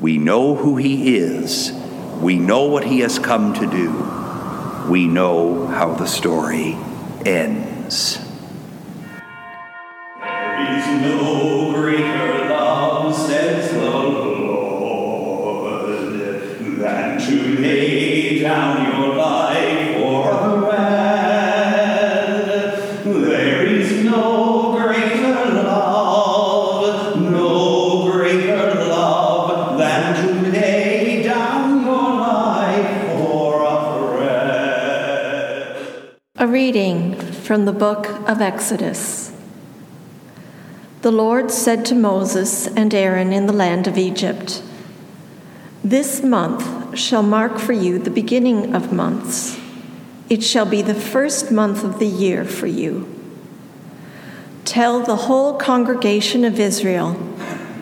We know who he is. We know what he has come to do. We know how the story ends. There is no from the book of Exodus. The Lord said to Moses and Aaron in the land of Egypt, This month shall mark for you the beginning of months. It shall be the first month of the year for you. Tell the whole congregation of Israel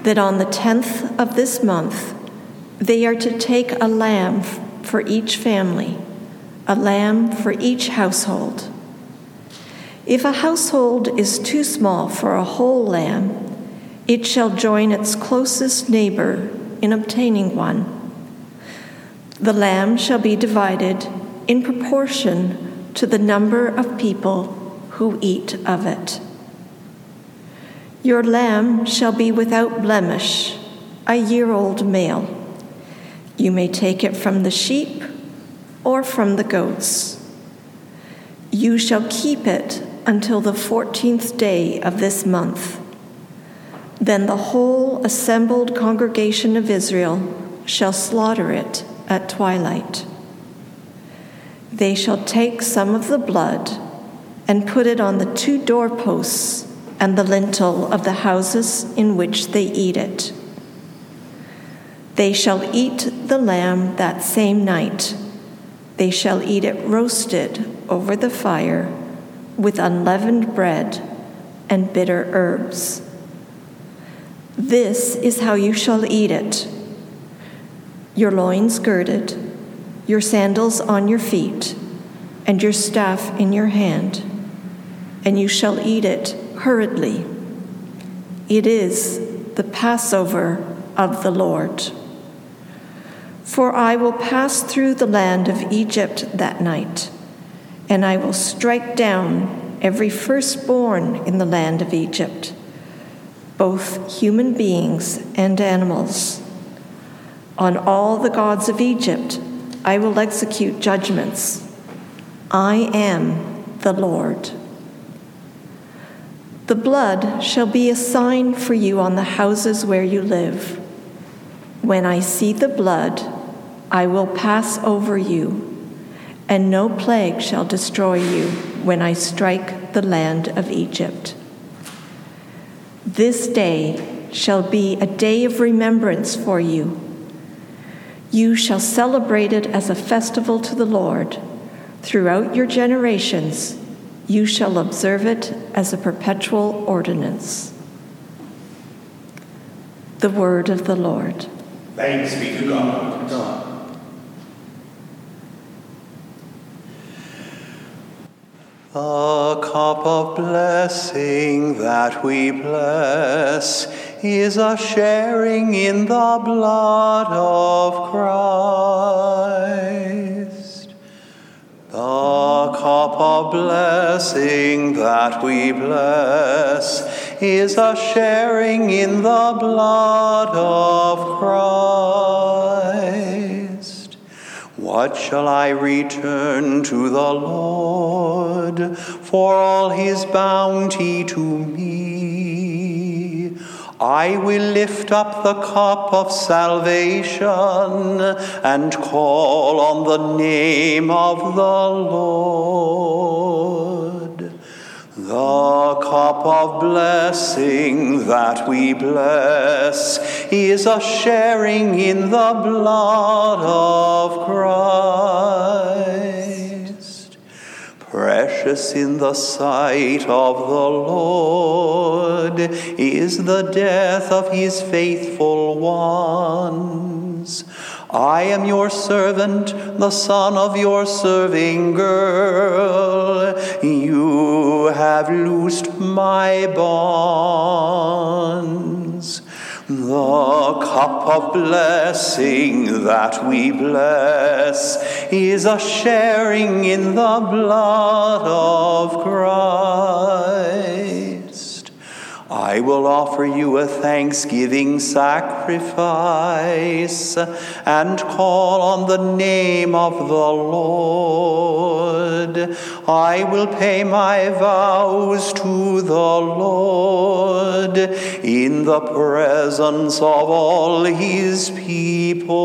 that on the tenth of this month they are to take a lamb for each family, a lamb for each household. If a household is too small for a whole lamb, it shall join its closest neighbor in obtaining one. The lamb shall be divided in proportion to the number of people who eat of it. Your lamb shall be without blemish, a year old male. You may take it from the sheep or from the goats. You shall keep it until the fourteenth day of this month. Then the whole assembled congregation of Israel shall slaughter it at twilight. They shall take some of the blood and put it on the two doorposts and the lintel of the houses in which they eat it. They shall eat the lamb that same night. They shall eat it roasted over the fire with unleavened bread and bitter herbs. This is how you shall eat it your loins girded, your sandals on your feet, and your staff in your hand, and you shall eat it hurriedly. It is the Passover of the Lord. For I will pass through the land of Egypt that night, and I will strike down every firstborn in the land of Egypt, both human beings and animals. On all the gods of Egypt I will execute judgments. I am the Lord. The blood shall be a sign for you on the houses where you live. When I see the blood, I will pass over you, and no plague shall destroy you when I strike the land of Egypt. This day shall be a day of remembrance for you. You shall celebrate it as a festival to the Lord. Throughout your generations, you shall observe it as a perpetual ordinance. The word of the Lord. Thanks be to God. The cup of blessing that we bless is a sharing in the blood of Christ. The cup of blessing that we bless is a sharing in the blood of Christ. What shall I return to the Lord for all his bounty to me? I will lift up the cup of salvation and call on the name of the Lord. The cup of blessing that we bless is a sharing in the blood of Christ. Precious in the sight of the Lord is the death of his faithful ones. I am your servant, the son of your serving girl. You have loosed my bonds. The cup of blessing that we bless is a sharing in the blood of Christ. I will offer you a thanksgiving sacrifice and call on the name of the Lord. I will pay my vows to the Lord in the presence of all his people.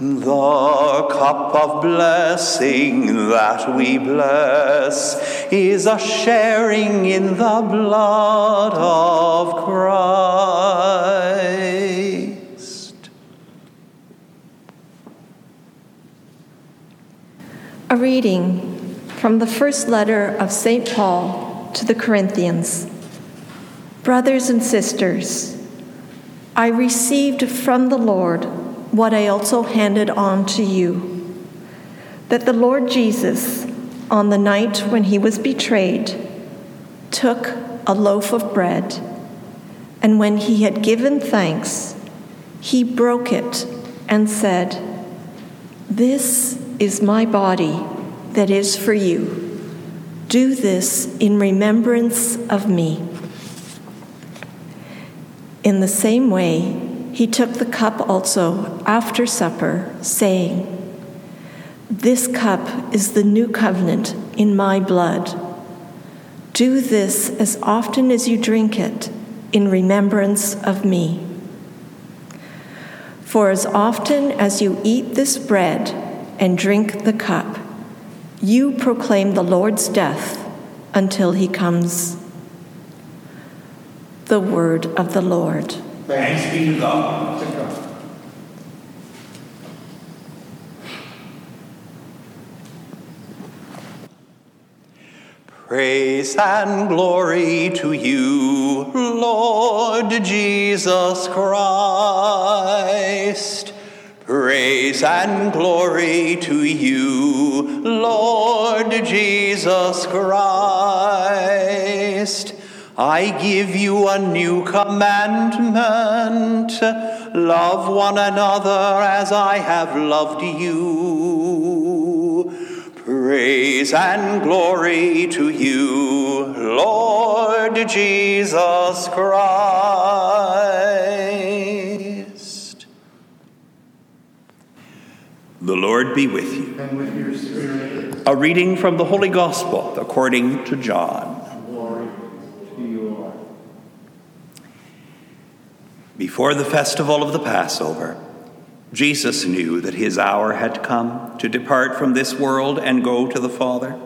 The cup of blessing that we bless is a sharing in the blood of Christ. A reading from the first letter of St. Paul to the Corinthians. Brothers and sisters, I received from the Lord what I also handed on to you that the Lord Jesus, on the night when he was betrayed, took a loaf of bread, and when he had given thanks, he broke it and said, This is my body that is for you. Do this in remembrance of me. In the same way, he took the cup also after supper, saying, This cup is the new covenant in my blood. Do this as often as you drink it in remembrance of me. For as often as you eat this bread and drink the cup, you proclaim the Lord's death until he comes. The word of the Lord. Thanks be to God. Praise and glory to you, Lord Jesus Christ. Praise and glory to you, Lord Jesus Christ. I give you a new commandment love one another as I have loved you. Praise and glory to you, Lord Jesus Christ. The Lord be with you. And with your spirit, A reading from the Holy Gospel according to John. glory to you, Lord. Before the festival of the Passover, Jesus knew that his hour had come to depart from this world and go to the Father.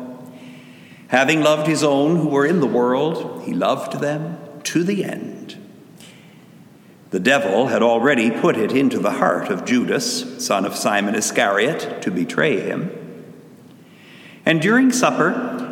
Having loved his own who were in the world, he loved them to the end. The devil had already put it into the heart of Judas, son of Simon Iscariot, to betray him. And during supper,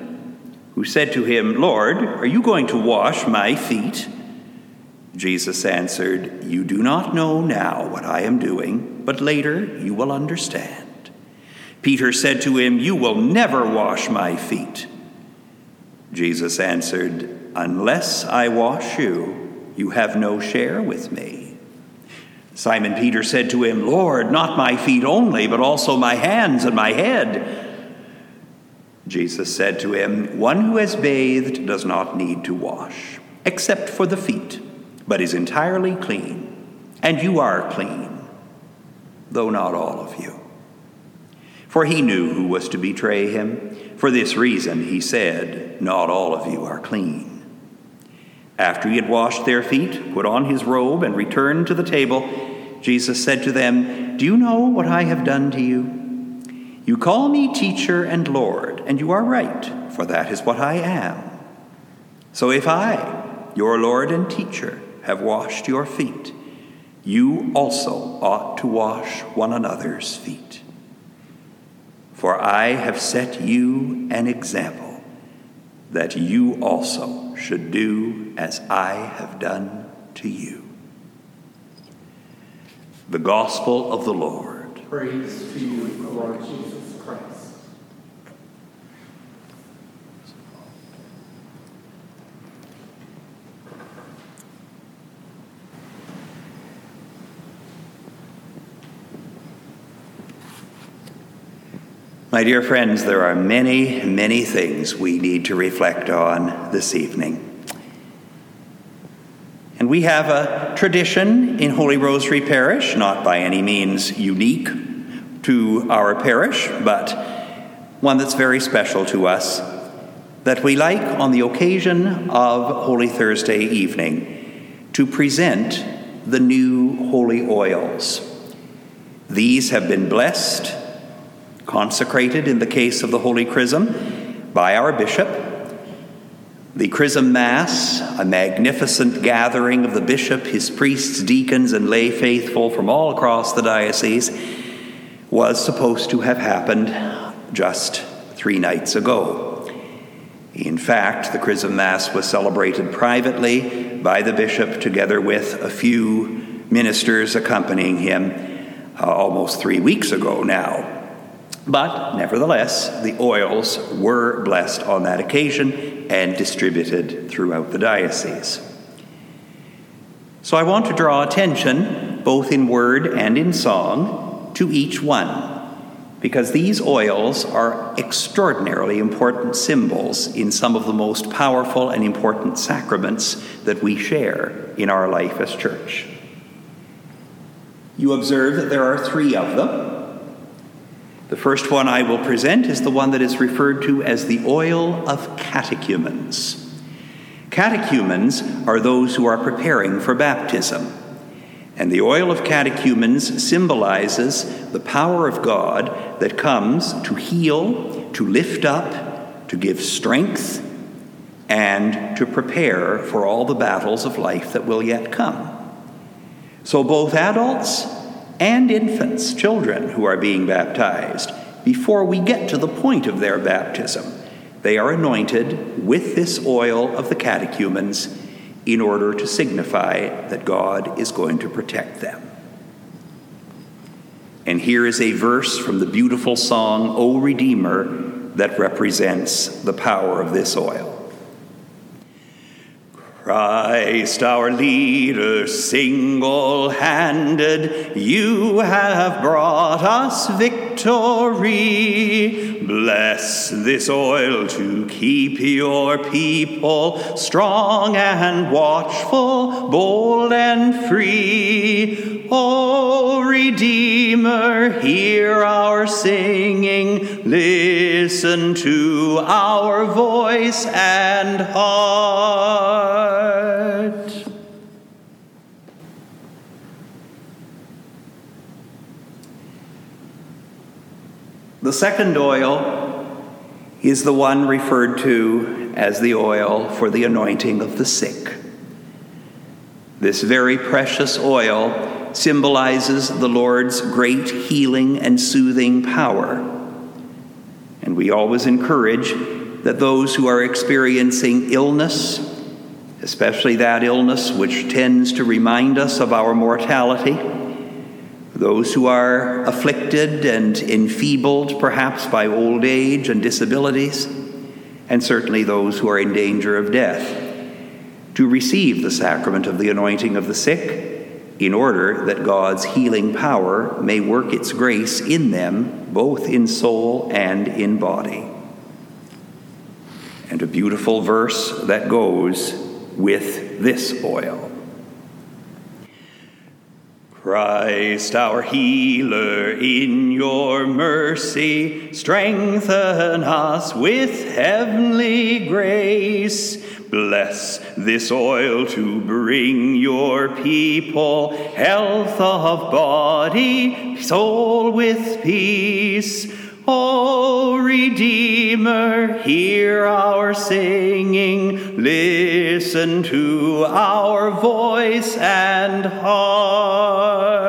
who said to him, Lord, are you going to wash my feet? Jesus answered, You do not know now what I am doing, but later you will understand. Peter said to him, You will never wash my feet. Jesus answered, Unless I wash you, you have no share with me. Simon Peter said to him, Lord, not my feet only, but also my hands and my head. Jesus said to him, One who has bathed does not need to wash, except for the feet, but is entirely clean. And you are clean, though not all of you. For he knew who was to betray him. For this reason he said, Not all of you are clean. After he had washed their feet, put on his robe, and returned to the table, Jesus said to them, Do you know what I have done to you? You call me teacher and Lord, and you are right, for that is what I am. So if I, your Lord and teacher, have washed your feet, you also ought to wash one another's feet. For I have set you an example that you also should do as I have done to you. The Gospel of the Lord. Praise to you, Lord Jesus Christ. My dear friends, there are many, many things we need to reflect on this evening. And we have a tradition in Holy Rosary Parish, not by any means unique to our parish, but one that's very special to us, that we like on the occasion of Holy Thursday evening to present the new holy oils. These have been blessed consecrated in the case of the Holy Chrism by our bishop. The Chrism Mass, a magnificent gathering of the bishop, his priests, deacons, and lay faithful from all across the diocese, was supposed to have happened just three nights ago. In fact, the Chrism Mass was celebrated privately by the bishop together with a few ministers accompanying him uh, almost three weeks ago now. But nevertheless, the oils were blessed on that occasion and distributed throughout the diocese. So I want to draw attention, both in word and in song, to each one, because these oils are extraordinarily important symbols in some of the most powerful and important sacraments that we share in our life as church. You observe that there are three of them. The first one I will present is the one that is referred to as the oil of catechumens. Catechumens are those who are preparing for baptism. And the oil of catechumens symbolizes the power of God that comes to heal, to lift up, to give strength, and to prepare for all the battles of life that will yet come. So both adults and infants, children who are being baptized, before we get to the point of their baptism. They are anointed with this oil of the catechumens in order to signify that God is going to protect them. And here is a verse from the beautiful song, O Redeemer, that represents the power of this oil. Christ our leader, single handed, you have brought us victory. Bless this oil to keep your people strong and watchful, bold and free. O Redeemer, hear our singing, listen to our voice and heart. The second oil is the one referred to as the oil for the anointing of the sick. This very precious oil symbolizes the Lord's great healing and soothing power. And we always encourage that those who are experiencing illness, especially that illness which tends to remind us of our mortality, those who are afflicted and enfeebled perhaps by old age and disabilities, and certainly those who are in danger of death, to receive the sacrament of the anointing of the sick in order that God's healing power may work its grace in them, both in soul and in body. And a beautiful verse that goes with this oil. Christ our healer, in your mercy, strengthen us with heavenly grace. Bless this oil to bring your people health of body, soul with peace. O Redeemer, hear our singing, listen to our voice and heart.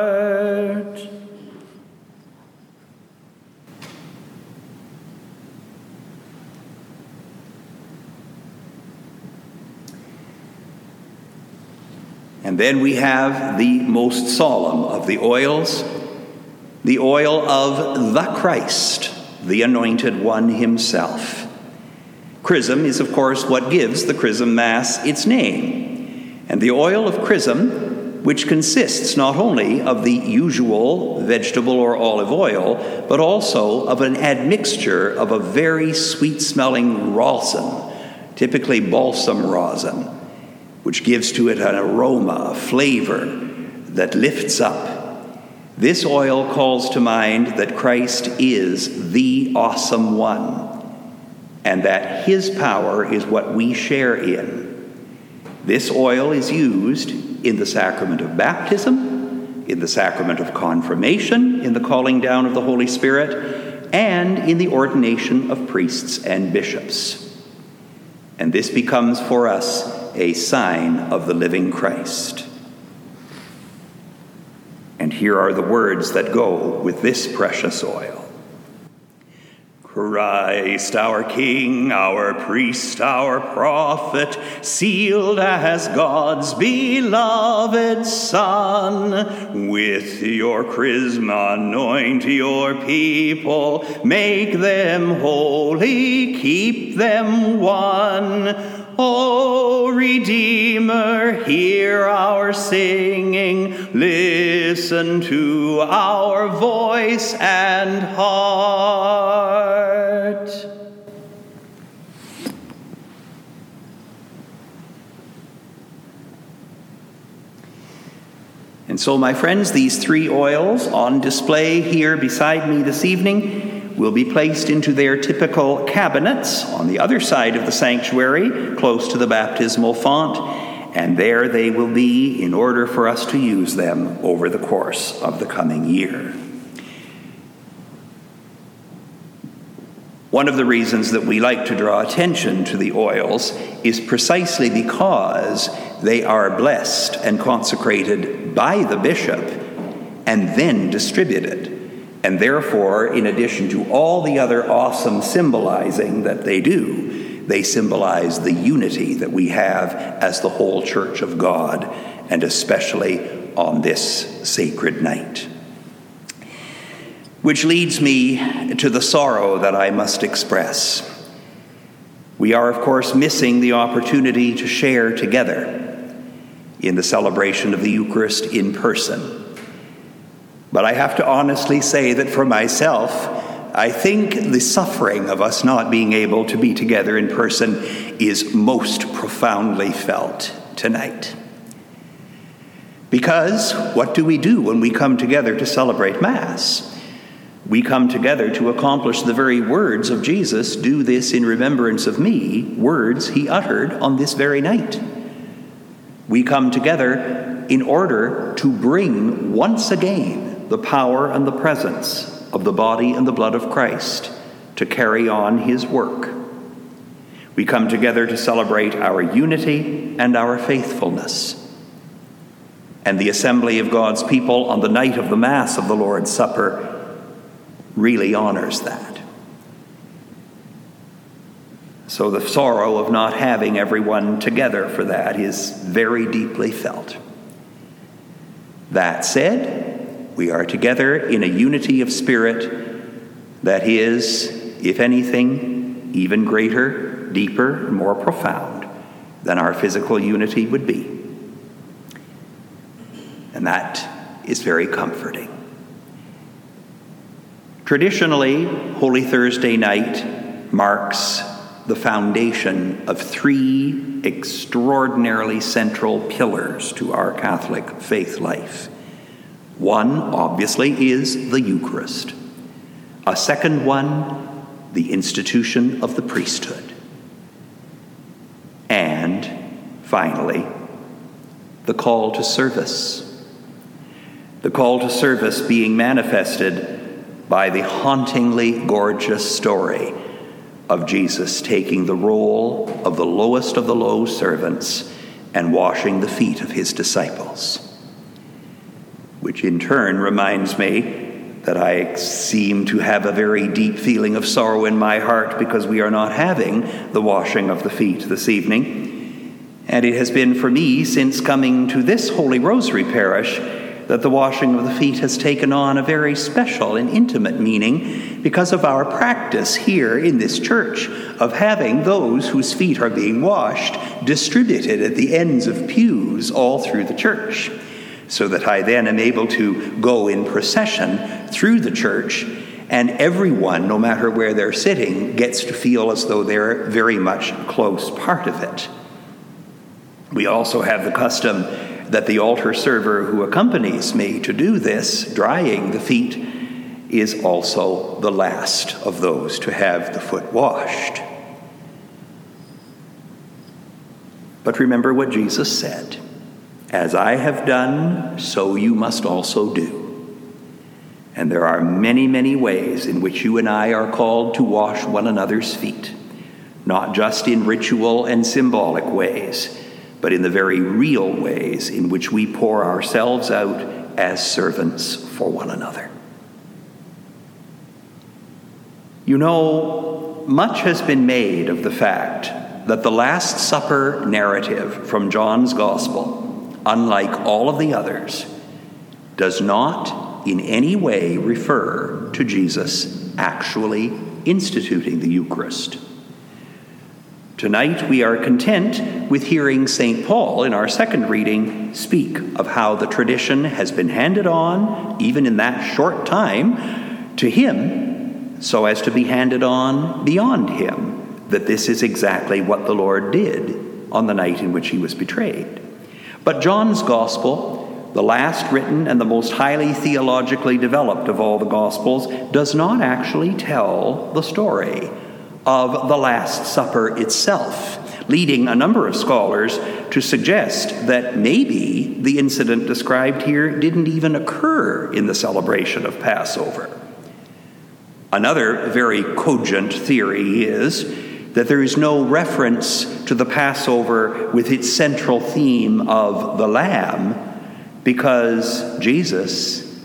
And then we have the most solemn of the oils, the oil of the Christ, the anointed one himself. Chrism is, of course, what gives the Chrism Mass its name. And the oil of chrism, which consists not only of the usual vegetable or olive oil, but also of an admixture of a very sweet smelling rosin, typically balsam rosin which gives to it an aroma, a flavor that lifts up. This oil calls to mind that Christ is the awesome one, and that his power is what we share in. This oil is used in the sacrament of baptism, in the sacrament of confirmation, in the calling down of the Holy Spirit, and in the ordination of priests and bishops. And this becomes for us a sign of the living Christ. And here are the words that go with this precious oil. Christ, our King, our priest, our prophet, sealed as God's beloved Son, with your chrism anoint your people, make them holy, keep them one. O Redeemer, hear our singing, listen to our voice and heart. And so, my friends, these three oils on display here beside me this evening will be placed into their typical cabinets on the other side of the sanctuary, close to the baptismal font, and there they will be in order for us to use them over the course of the coming year. One of the reasons that we like to draw attention to the oils is precisely because they are blessed and consecrated by the bishop and then distributed. And therefore, in addition to all the other awesome symbolizing that they do, they symbolize the unity that we have as the whole church of God, and especially on this sacred night. Which leads me to the sorrow that I must express. We are, of course, missing the opportunity to share together in the celebration of the Eucharist in person. But I have to honestly say that for myself, I think the suffering of us not being able to be together in person is most profoundly felt tonight. Because what do we do when we come together to celebrate Mass? We come together to accomplish the very words of Jesus do this in remembrance of me, words he uttered on this very night. We come together in order to bring once again the power and the presence of the body and the blood of Christ to carry on his work. We come together to celebrate our unity and our faithfulness. And the assembly of God's people on the night of the Mass of the Lord's Supper really honors that. So the sorrow of not having everyone together for that is very deeply felt. That said, we are together in a unity of spirit that is, if anything, even greater, deeper, more profound than our physical unity would be. And that is very comforting. Traditionally, Holy Thursday night marks the foundation of three extraordinarily central pillars to our Catholic faith life one, obviously, is the Eucharist. A second one, the institution of the priesthood. And finally, the call to service. The call to service being manifested by the hauntingly gorgeous story of Jesus taking the role of the lowest of the low servants and washing the feet of his disciples. Which in turn reminds me that I seem to have a very deep feeling of sorrow in my heart because we are not having the washing of the feet this evening. And it has been for me since coming to this Holy Rosary parish that the washing of the feet has taken on a very special and intimate meaning because of our practice here in this church of having those whose feet are being washed distributed at the ends of pews all through the church so that I then am able to go in procession through the church, and everyone, no matter where they're sitting, gets to feel as though they're very much close part of it. We also have the custom that the altar server who accompanies me to do this, drying the feet, is also the last of those to have the foot washed. But remember what Jesus said. As I have done, so you must also do. And there are many, many ways in which you and I are called to wash one another's feet, not just in ritual and symbolic ways, but in the very real ways in which we pour ourselves out as servants for one another. You know, much has been made of the fact that the Last Supper narrative from John's Gospel unlike all of the others, does not in any way refer to Jesus actually instituting the Eucharist. Tonight, we are content with hearing St. Paul in our second reading speak of how the tradition has been handed on, even in that short time, to him, so as to be handed on beyond him, that this is exactly what the Lord did on the night in which he was betrayed. But John's Gospel, the last written and the most highly theologically developed of all the Gospels, does not actually tell the story of the Last Supper itself, leading a number of scholars to suggest that maybe the incident described here didn't even occur in the celebration of Passover. Another very cogent theory is that there is no reference to the Passover with its central theme of the Lamb because Jesus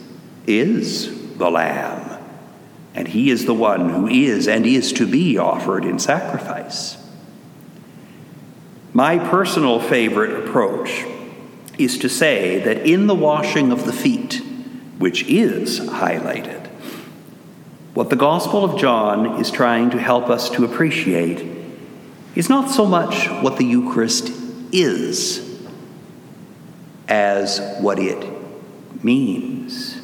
is the Lamb, and He is the one who is and is to be offered in sacrifice. My personal favorite approach is to say that in the washing of the feet, which is highlighted, what the Gospel of John is trying to help us to appreciate is not so much what the Eucharist is as what it means.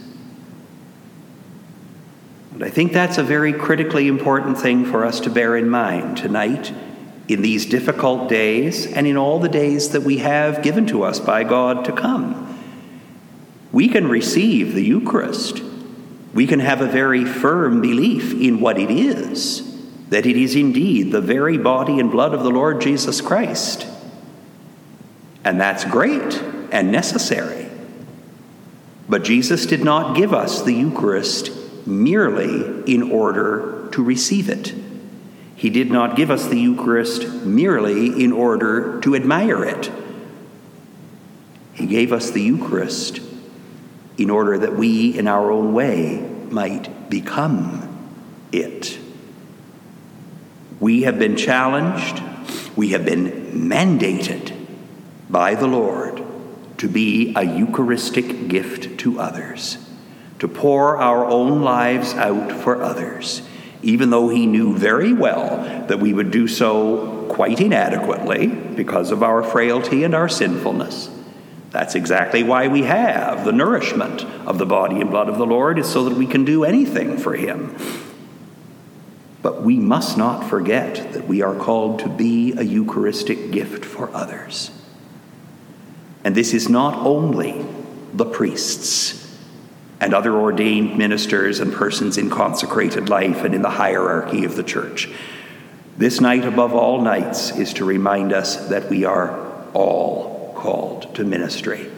And I think that's a very critically important thing for us to bear in mind tonight, in these difficult days, and in all the days that we have given to us by God to come. We can receive the Eucharist we can have a very firm belief in what it is that it is indeed the very body and blood of the Lord Jesus Christ. And that's great and necessary. But Jesus did not give us the Eucharist merely in order to receive it. He did not give us the Eucharist merely in order to admire it. He gave us the Eucharist in order that we, in our own way, might become it. We have been challenged, we have been mandated by the Lord to be a Eucharistic gift to others, to pour our own lives out for others, even though He knew very well that we would do so quite inadequately because of our frailty and our sinfulness. That's exactly why we have the nourishment of the body and blood of the Lord, is so that we can do anything for Him. But we must not forget that we are called to be a Eucharistic gift for others. And this is not only the priests and other ordained ministers and persons in consecrated life and in the hierarchy of the church. This night, above all nights, is to remind us that we are all called to ministry,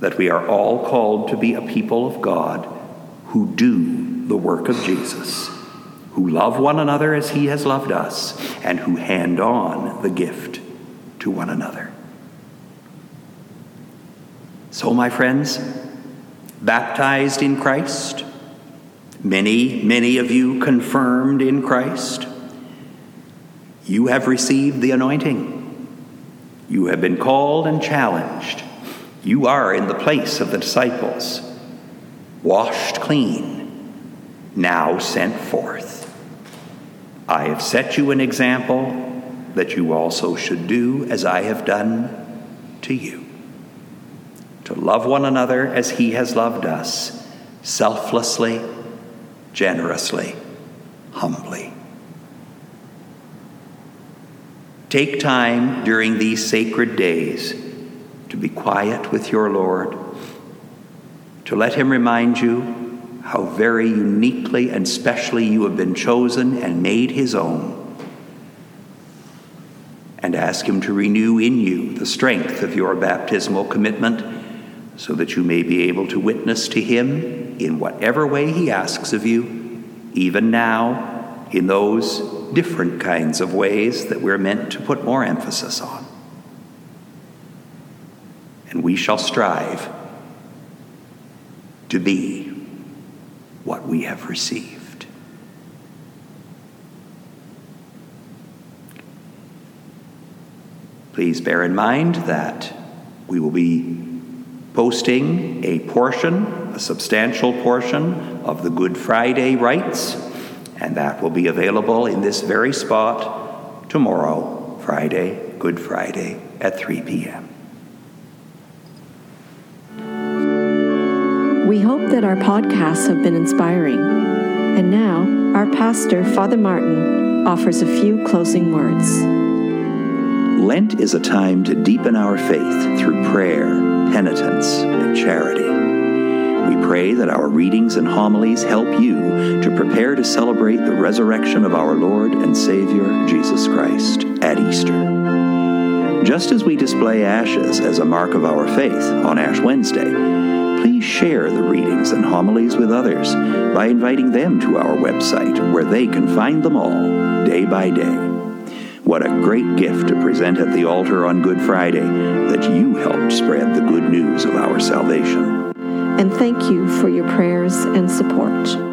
that we are all called to be a people of God who do the work of Jesus, who love one another as he has loved us, and who hand on the gift to one another. So, my friends, baptized in Christ, many, many of you confirmed in Christ, you have received the anointing. You have been called and challenged. You are in the place of the disciples, washed clean, now sent forth. I have set you an example that you also should do as I have done to you. To love one another as he has loved us, selflessly, generously, humbly. Take time during these sacred days to be quiet with your Lord, to let Him remind you how very uniquely and specially you have been chosen and made His own, and ask Him to renew in you the strength of your baptismal commitment so that you may be able to witness to Him in whatever way He asks of you, even now in those different kinds of ways that we're meant to put more emphasis on. And we shall strive to be what we have received. Please bear in mind that we will be posting a portion, a substantial portion of the Good Friday rites and that will be available in this very spot tomorrow, Friday, Good Friday, at 3 p.m. We hope that our podcasts have been inspiring. And now, our pastor, Father Martin, offers a few closing words. Lent is a time to deepen our faith through prayer, penitence, and charity. We pray that our readings and homilies help you to prepare to celebrate the resurrection of our Lord and Savior, Jesus Christ, at Easter. Just as we display ashes as a mark of our faith on Ash Wednesday, please share the readings and homilies with others by inviting them to our website where they can find them all day by day. What a great gift to present at the altar on Good Friday that you helped spread the good news of our salvation and thank you for your prayers and support.